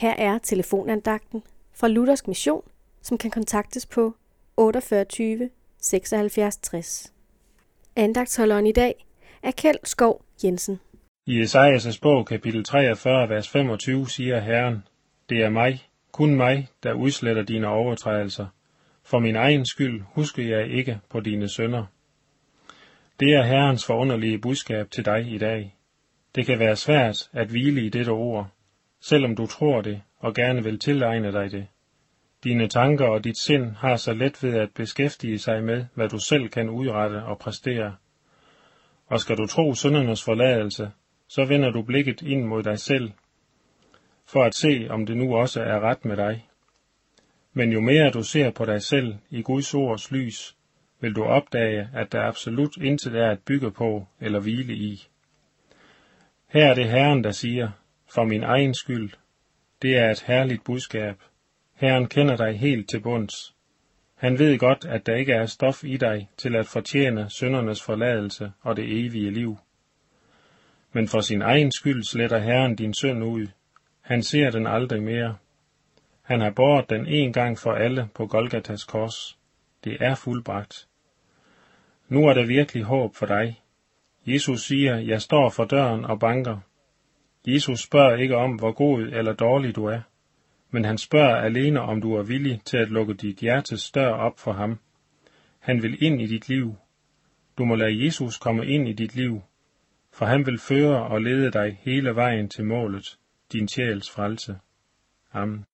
Her er telefonandagten fra Luthersk Mission, som kan kontaktes på 48 76 60. Andagtholderen i dag er Kjeld Skov Jensen. I Esajas' bog, kapitel 43, vers 25, siger Herren, Det er mig, kun mig, der udsletter dine overtrædelser. For min egen skyld husker jeg ikke på dine sønder. Det er Herrens forunderlige budskab til dig i dag. Det kan være svært at hvile i dette ord, selvom du tror det og gerne vil tilegne dig det. Dine tanker og dit sind har så let ved at beskæftige sig med, hvad du selv kan udrette og præstere. Og skal du tro syndernes forladelse, så vender du blikket ind mod dig selv, for at se, om det nu også er ret med dig. Men jo mere du ser på dig selv i Guds ords lys, vil du opdage, at der absolut intet er at bygge på eller hvile i. Her er det Herren, der siger, for min egen skyld. Det er et herligt budskab. Herren kender dig helt til bunds. Han ved godt, at der ikke er stof i dig til at fortjene søndernes forladelse og det evige liv. Men for sin egen skyld sletter Herren din søn ud. Han ser den aldrig mere. Han har båret den en gang for alle på Golgatas kors. Det er fuldbragt. Nu er der virkelig håb for dig. Jesus siger, jeg står for døren og banker. Jesus spørger ikke om, hvor god eller dårlig du er, men han spørger alene, om du er villig til at lukke dit hjertes dør op for ham. Han vil ind i dit liv. Du må lade Jesus komme ind i dit liv, for han vil føre og lede dig hele vejen til målet, din sjæls frelse. Amen.